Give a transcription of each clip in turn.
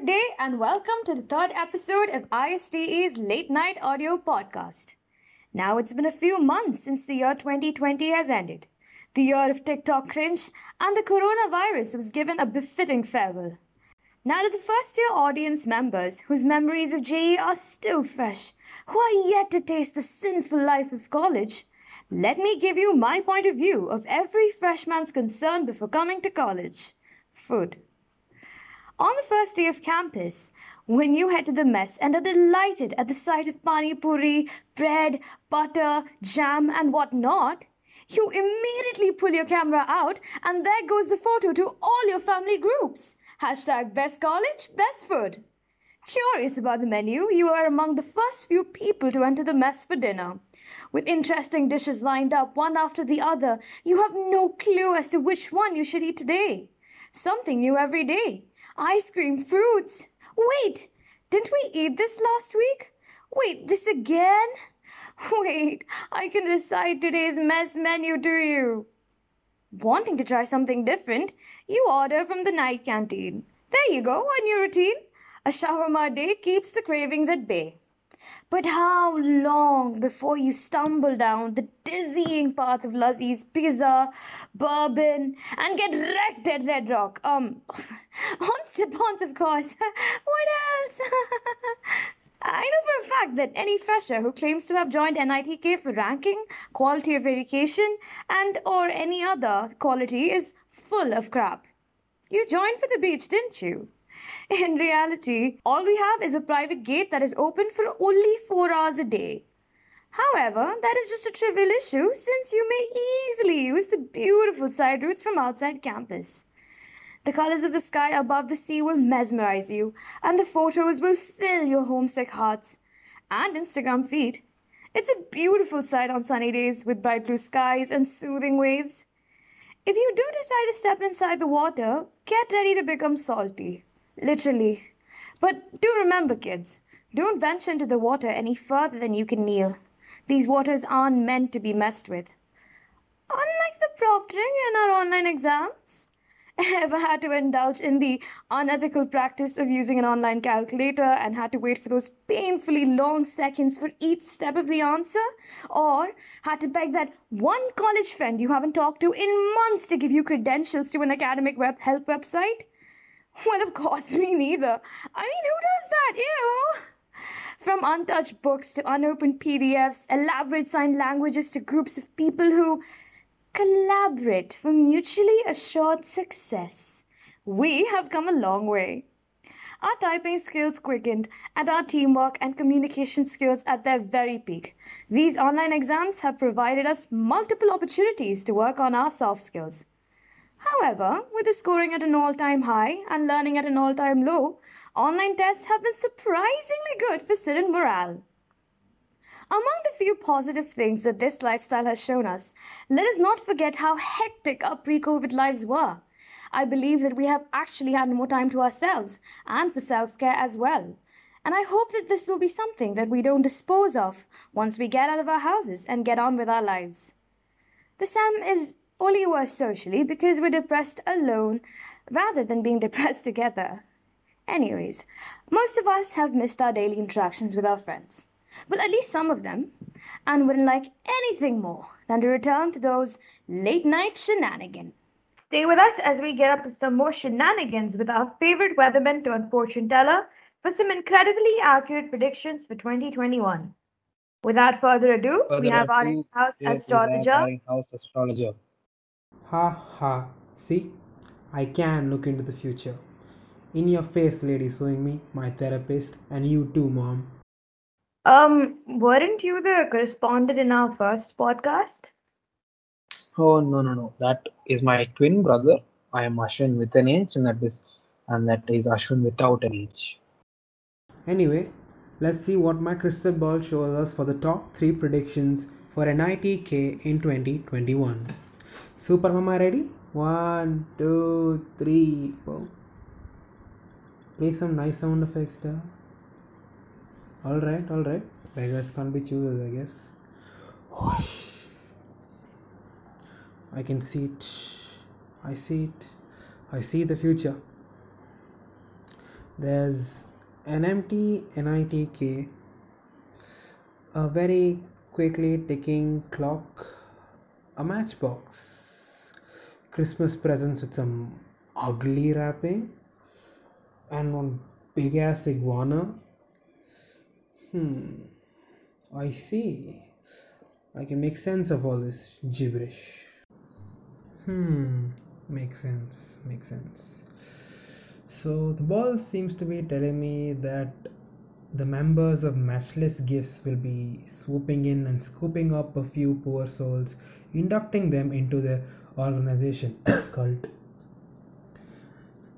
Good day and welcome to the third episode of ISTE's late night audio podcast. Now it's been a few months since the year 2020 has ended. The year of TikTok cringe and the coronavirus was given a befitting farewell. Now to the first year audience members whose memories of JEE are still fresh, who are yet to taste the sinful life of college, let me give you my point of view of every freshman's concern before coming to college food. On the first day of campus, when you head to the mess and are delighted at the sight of pani puri, bread, butter, jam, and whatnot, you immediately pull your camera out and there goes the photo to all your family groups. Hashtag best college, best food. Curious about the menu, you are among the first few people to enter the mess for dinner. With interesting dishes lined up one after the other, you have no clue as to which one you should eat today. Something new every day. Ice cream, fruits. Wait, didn't we eat this last week? Wait, this again? Wait, I can recite today's mess menu to you. Wanting to try something different, you order from the night canteen. There you go, a new routine. A shawarma day keeps the cravings at bay. But how long before you stumble down the dizzying path of Laziz pizza, bourbon, and get wrecked at Red Rock? Um, on Sipons, of course. what else? I know for a fact that any fresher who claims to have joined NITK for ranking, quality of education, and or any other quality is full of crap. You joined for the beach, didn't you? In reality, all we have is a private gate that is open for only 4 hours a day. However, that is just a trivial issue since you may easily use the beautiful side routes from outside campus. The colors of the sky above the sea will mesmerize you, and the photos will fill your homesick hearts and Instagram feed. It's a beautiful sight on sunny days with bright blue skies and soothing waves. If you do decide to step inside the water, get ready to become salty. Literally. But do remember, kids, don't venture into the water any further than you can kneel. These waters aren't meant to be messed with. Unlike the proctoring in our online exams, ever had to indulge in the unethical practice of using an online calculator and had to wait for those painfully long seconds for each step of the answer? Or had to beg that one college friend you haven't talked to in months to give you credentials to an academic web help website? Well, of course, me neither. I mean, who does that? Ew! From untouched books to unopened PDFs, elaborate sign languages to groups of people who collaborate for mutually assured success. We have come a long way. Our typing skills quickened, and our teamwork and communication skills at their very peak. These online exams have provided us multiple opportunities to work on our soft skills. However, with the scoring at an all time high and learning at an all time low, online tests have been surprisingly good for student morale. Among the few positive things that this lifestyle has shown us, let us not forget how hectic our pre COVID lives were. I believe that we have actually had more time to ourselves and for self care as well. And I hope that this will be something that we don't dispose of once we get out of our houses and get on with our lives. The SEM is only worse socially because we're depressed alone rather than being depressed together. Anyways, most of us have missed our daily interactions with our friends. Well, at least some of them, and wouldn't like anything more than to return to those late night shenanigans. Stay with us as we get up to some more shenanigans with our favorite weatherman turned fortune teller for some incredibly accurate predictions for 2021. Without further ado, Further we have our in-house Here astrologer, our in-house astrologer. Ha ha. See, I can look into the future. In your face, lady suing me, my therapist, and you too, mom. Um, weren't you the correspondent in our first podcast? Oh no no no, that is my twin brother. I am Ashwin with an H, and that is and that is Ashwin without an H. Anyway, let's see what my crystal ball shows us for the top 3 predictions for NITK in 2021. Super Mama ready? One, two, three, four. Play some nice sound effects there. Alright, alright. Beggars can't be choosers, I guess. Whoosh. I can see it. I see it. I see the future. There's an empty NITK, a very quickly ticking clock, a matchbox, Christmas presents with some ugly wrapping, and one big ass iguana. Hmm, I see. I can make sense of all this gibberish. Hmm, makes sense, makes sense. So the ball seems to be telling me that the members of Matchless Gifts will be swooping in and scooping up a few poor souls, inducting them into their organization cult.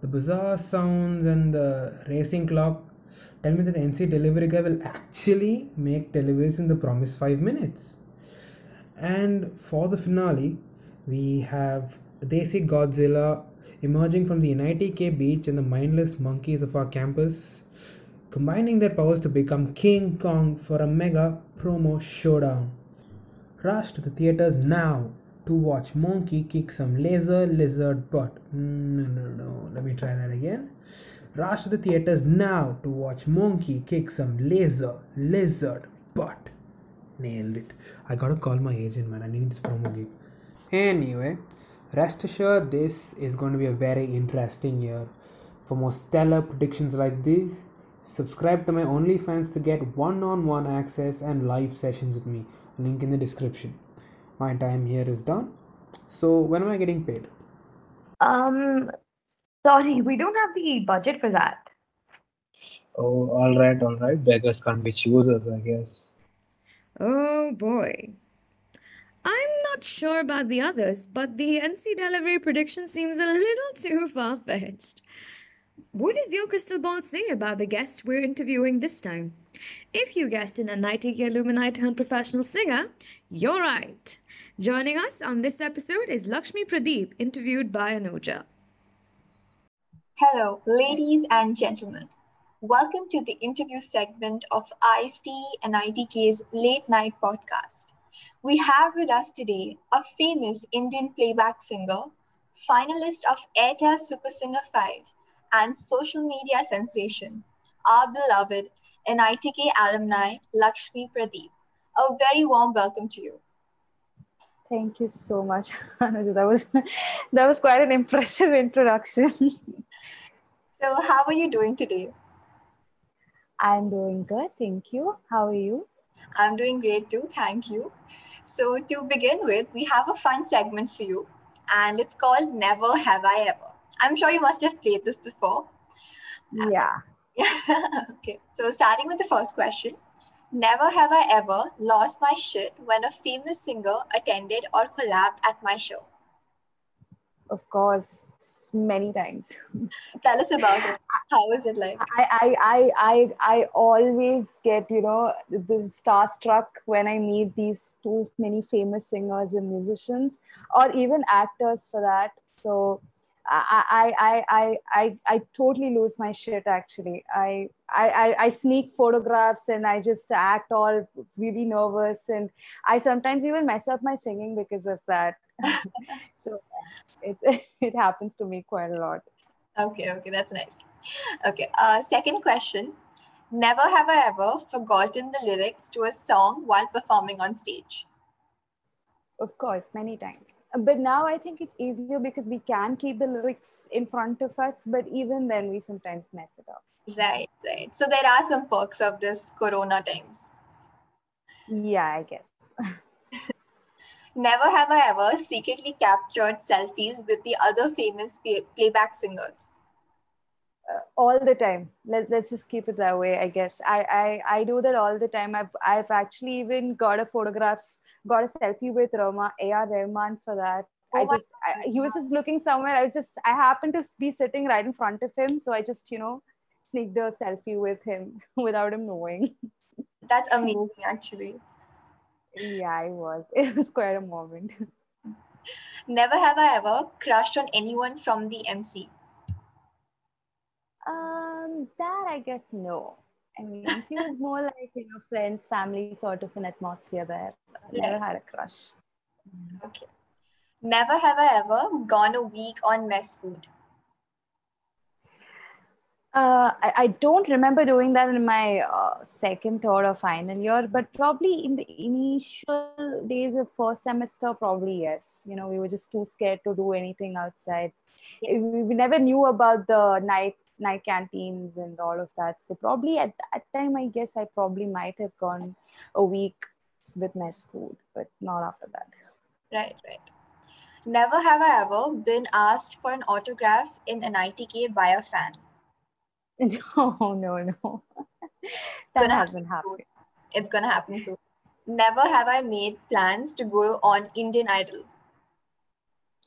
The bizarre sounds and the racing clock tell me that the Inci delivery guy will actually make deliveries in the promised five minutes. And for the finale, we have Desi Godzilla emerging from the NITK beach and the mindless monkeys of our campus, combining their powers to become King Kong for a mega promo showdown. Rush to the theaters now to watch Monkey kick some laser lizard butt. No, no, no. Let me try that again. Rush to the theaters now to watch Monkey kick some laser lizard butt. Nailed it. I gotta call my agent, man. I need this promo gig. Anyway, rest assured, this is going to be a very interesting year. For more stellar predictions like these, subscribe to my OnlyFans to get one on one access and live sessions with me. Link in the description. My time here is done. So, when am I getting paid? Um, sorry, we don't have the budget for that. Oh, all right, all right. Beggars can't be choosers, I guess. Oh boy. I'm not sure about the others, but the Inci delivery prediction seems a little too far fetched. What does your crystal ball say about the guest we're interviewing this time? If you guessed an NITK alumni turned professional singer, you're right. Joining us on this episode is Lakshmi Pradeep, interviewed by Anuja. Hello, ladies and gentlemen. Welcome to the interview segment of IST and ITK's Late Night Podcast. We have with us today a famous Indian playback singer, finalist of Airtel Super Singer 5, and social media sensation, our beloved NITK alumni Lakshmi Pradeep. A very warm welcome to you. Thank you so much, Anuja. That was that was quite an impressive introduction. So, how are you doing today? I'm doing good, thank you. How are you? I'm doing great too, thank you. So, to begin with, we have a fun segment for you, and it's called Never Have I Ever. I'm sure you must have played this before. Uh, yeah. Yeah. okay, so starting with the first question Never have I ever lost my shit when a famous singer attended or collabed at my show. Of course, many times. Tell us about it. How was it like? I, I, I, I, I always get, you know, the starstruck when I meet these too many famous singers and musicians, or even actors for that. So I, I, I, I, I, totally lose my shit. Actually, I, I, I, I sneak photographs and I just act all really nervous, and I sometimes even mess up my singing because of that. so it, it happens to me quite a lot. Okay, okay, that's nice. Okay, uh, second question. Never have I ever forgotten the lyrics to a song while performing on stage. Of course, many times. But now I think it's easier because we can keep the lyrics in front of us, but even then we sometimes mess it up. Right, right. So there are some perks of this corona times. Yeah, I guess. Never have I ever secretly captured selfies with the other famous play- playback singers. Uh, all the time. Let, let's just keep it that way, I guess. I, I, I do that all the time. I've, I've actually even got a photograph, got a selfie with Roma, A.R. Rahman for that. I Oh my just, I, he was just looking somewhere. I was just, I happened to be sitting right in front of him. So I just, you know, sneaked a selfie with him without him knowing. That's amazing, actually. Yeah, it was. It was quite a moment. Never have I ever crushed on anyone from the MC. Um, that I guess no. I mean, she was more like you know, friends, family sort of an atmosphere there. Never had a crush. Okay. Never have I ever gone a week on mess food. Uh, I, I don't remember doing that in my uh, second, third, or final year, but probably in the initial days of first semester, probably yes. You know, we were just too scared to do anything outside. We, we never knew about the night night canteens and all of that. So probably at that time, I guess I probably might have gone a week with mess food, but not after that. Right, right. Never have I ever been asked for an autograph in NITK by a fan. No, no, no. that hasn't happen happened. It's gonna happen soon. Never have I made plans to go on Indian Idol.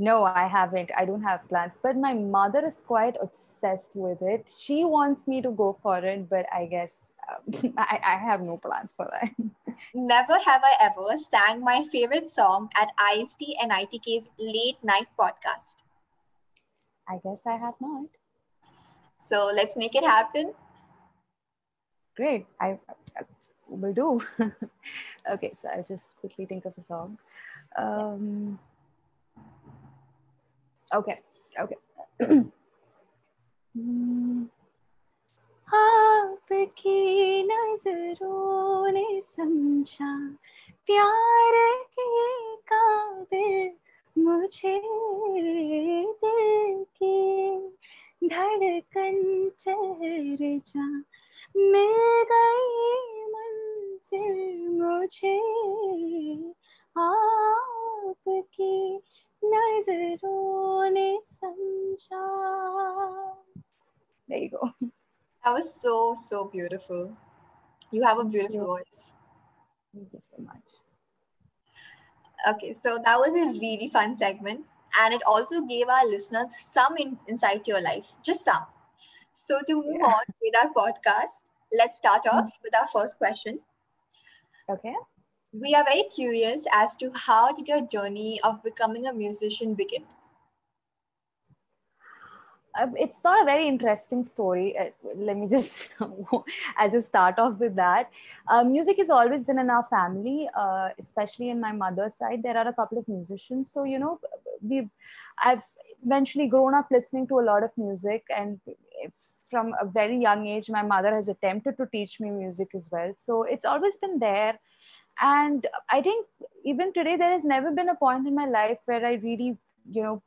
No, I haven't. I don't have plans. But my mother is quite obsessed with it. She wants me to go for it, but I guess um, I, I have no plans for that. Never have I ever sang my favorite song at IST and ITK's late night podcast. I guess I have not. So let's make it happen. Great. I, I will do. okay, so I'll just quickly think of a song. Um, okay, okay. आपकी नज़रों ने समझा प्यार के काबिल मुझे दिल की धड़कन ठहर जा मिल गई मंजिल मुझे आपकी नजरों ने समझा There you go. That was so, so beautiful. You have a beautiful you. voice. Thank you so much. Okay, so that was a really fun segment. And it also gave our listeners some in- insight to your life, just some. So, to move Yeah. on with our podcast, let's start off with our first question. Okay. We are very curious as to how did your journey of becoming a musician begin? Uh, it's not a very interesting story. Uh, let me just, I'll just start off with that. Uh, music has always been in our family, uh, especially in my mother's side. There are a couple of musicians, so you know, we, I've eventually grown up listening to a lot of music, and from a very young age, my mother has attempted to teach me music as well. So it's always been there, and I think even today there has never been a point in my life where I really, you know,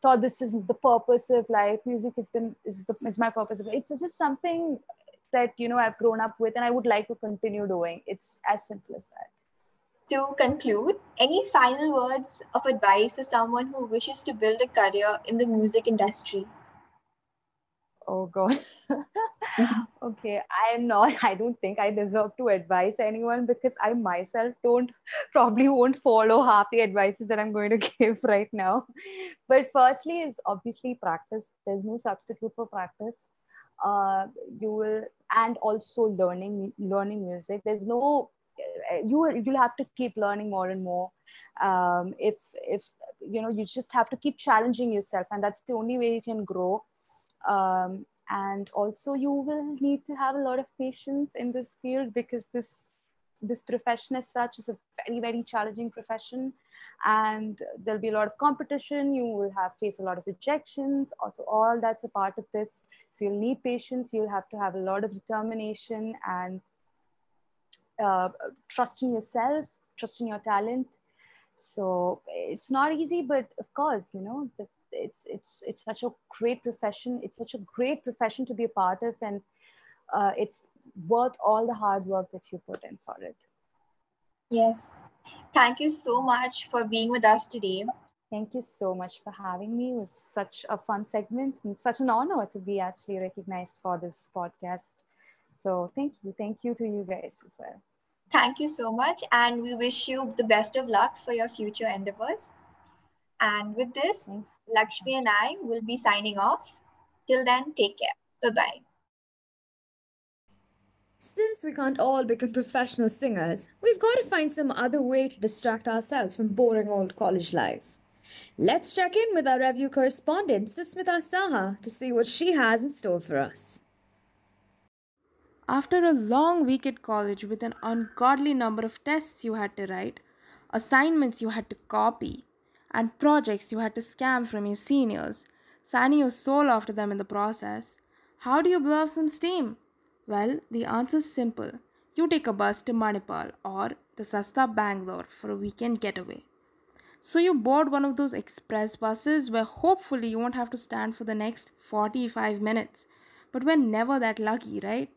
thought this is the purpose of life. Music has been is the is my purpose of life. It's just something that you know I've grown up with, and I would like to continue doing. It's as simple as that. To conclude, any final words of advice for someone who wishes to build a career in the music industry? Oh God. okay, I am not. I don't think I deserve to advise anyone because I myself don't probably won't follow half the advices that I'm going to give right now. But firstly, is obviously practice. There's no substitute for practice. Uh, you will and also learning learning music. There's no you will you'll have to keep learning more and more. Um, if if you know you just have to keep challenging yourself, and that's the only way you can grow um, and also you will need to have a lot of patience in this field because this this profession as such is a very very challenging profession. And there'll be a lot of competition. You will have face a lot of rejections. Also all that's a part of this. So you'll need patience. You'll have to have a lot of determination and uh, trust in yourself trust in your talent. So it's not easy but of course you know the, it's it's it's such a great profession it's such a great profession to be a part of and uh, it's worth all the hard work that you put in for it Yes. Thank you so much for being with us today. thank you so much for having me it was such a fun segment and such an honor to be actually recognized for this podcast so thank you thank you to you guys as well Thank you so much, and we wish you the best of luck for your future endeavors. And with this, mm-hmm. Lakshmi and I will be signing off. Till then, take care. Bye bye. Since we can't all become professional singers, we've got to find some other way to distract ourselves from boring old college life. Let's check in with our review correspondent, Susmita Saha, to see what she has in store for us. After a long week at college with an ungodly number of tests you had to write, assignments you had to copy, and projects you had to scam from your seniors, signing your soul after them in the process, How do you blow off some steam? Well, the answer is simple. You take a bus to Manipal or the Sasta Bangalore for a weekend getaway. So you board one of those express buses where hopefully you won't have to stand for the next 45 minutes. But we're never that lucky, right?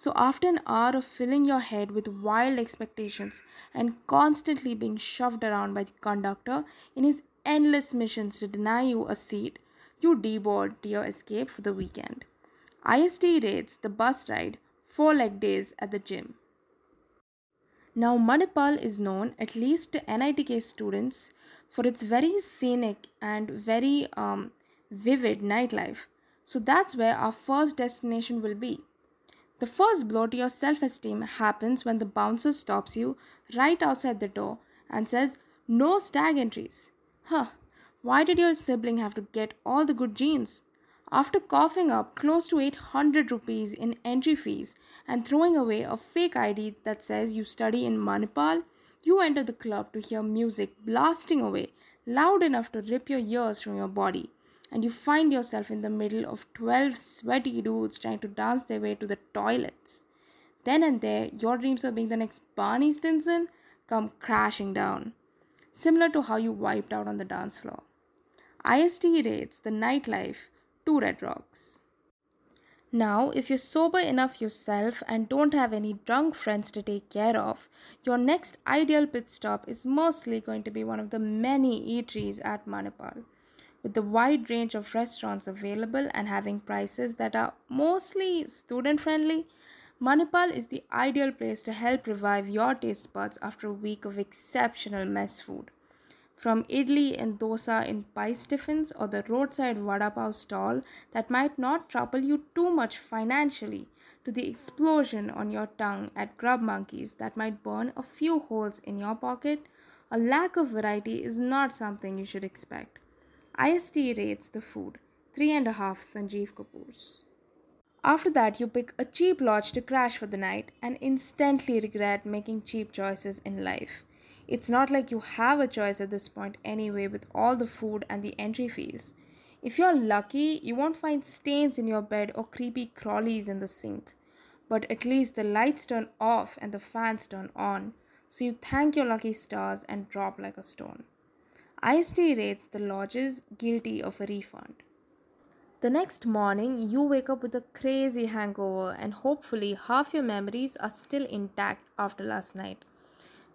So, after an hour of filling your head with wild expectations and constantly being shoved around by the conductor in his endless missions to deny you a seat, you deboard to your escape for the weekend. ISTE rates the bus ride four leg days at the gym. Now, Manipal is known, at least to NITK students, for its very scenic and very um, vivid nightlife. So, that's where our first destination will be. The first blow to your self esteem happens when the bouncer stops you right outside the door and says, No stag entries. Huh, why did your sibling have to get all the good genes? After coughing up close to 800 rupees in entry fees and throwing away a fake ID that says you study in Manipal, you enter the club to hear music blasting away loud enough to rip your ears from your body and you find yourself in the middle of 12 sweaty dudes trying to dance their way to the toilets. Then and there, your dreams of being the next Barney Stinson come crashing down, similar to how you wiped out on the dance floor. ISTE rates the nightlife two red rocks. Now, if you're sober enough yourself and don't have any drunk friends to take care of, your next ideal pit stop is mostly going to be one of the many eateries at Manipal with the wide range of restaurants available and having prices that are mostly student friendly, Manipal is the ideal place to help revive your taste buds after a week of exceptional mess food. From idli and dosa in pice tiffins or the roadside vada pav stall that might not trouble you too much financially, to the explosion on your tongue at grub monkeys that might burn a few holes in your pocket, a lack of variety is not something you should expect. ISTE rates the food 3.5 Sanjeev Kapoors. After that, you pick a cheap lodge to crash for the night and instantly regret making cheap choices in life. It's not like you have a choice at this point anyway, with all the food and the entry fees. If you're lucky, you won't find stains in your bed or creepy crawlies in the sink. But at least the lights turn off and the fans turn on, so you thank your lucky stars and drop like a stone. ISTE rates the lodges guilty of a refund. The next morning, you wake up with a crazy hangover, and hopefully, half your memories are still intact after last night.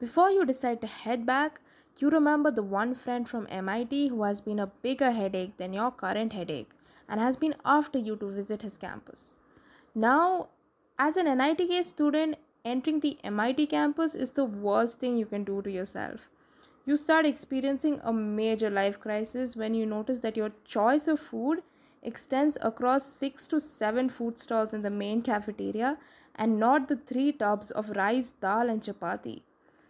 Before you decide to head back, you remember the one friend from MIT who has been a bigger headache than your current headache and has been after you to visit his campus. Now, as an NITK student, entering the MIT campus is the worst thing you can do to yourself. You start experiencing a major life crisis when you notice that your choice of food extends across 6 to 7 food stalls in the main cafeteria and not the 3 tubs of rice, dal, and chapati.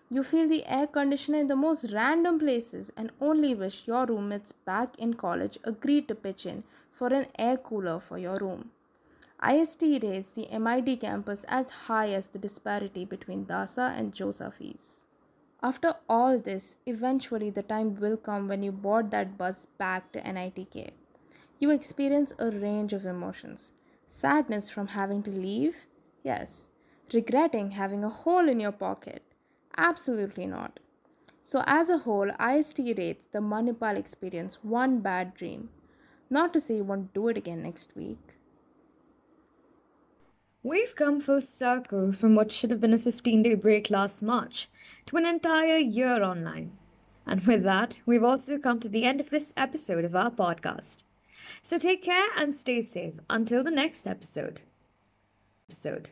You feel the air conditioner in the most random places and only wish your roommates back in college agreed to pitch in for an air cooler for your room. ISTE rates the MIT campus as high as the disparity between DASA and JoSAA fees. After all this, eventually the time will come when you board that bus back to NITK. You experience a range of emotions sadness from having to leave? Yes. Regretting having a hole in your pocket? Absolutely not. So, as a whole, ISTE rates the Manipal experience one bad dream. Not to say you won't do it again next week. We've come full circle from what should have been a 15 day break last March to an entire year online. And with that, we've also come to the end of this episode of our podcast. So take care and stay safe until the next episode. Episode.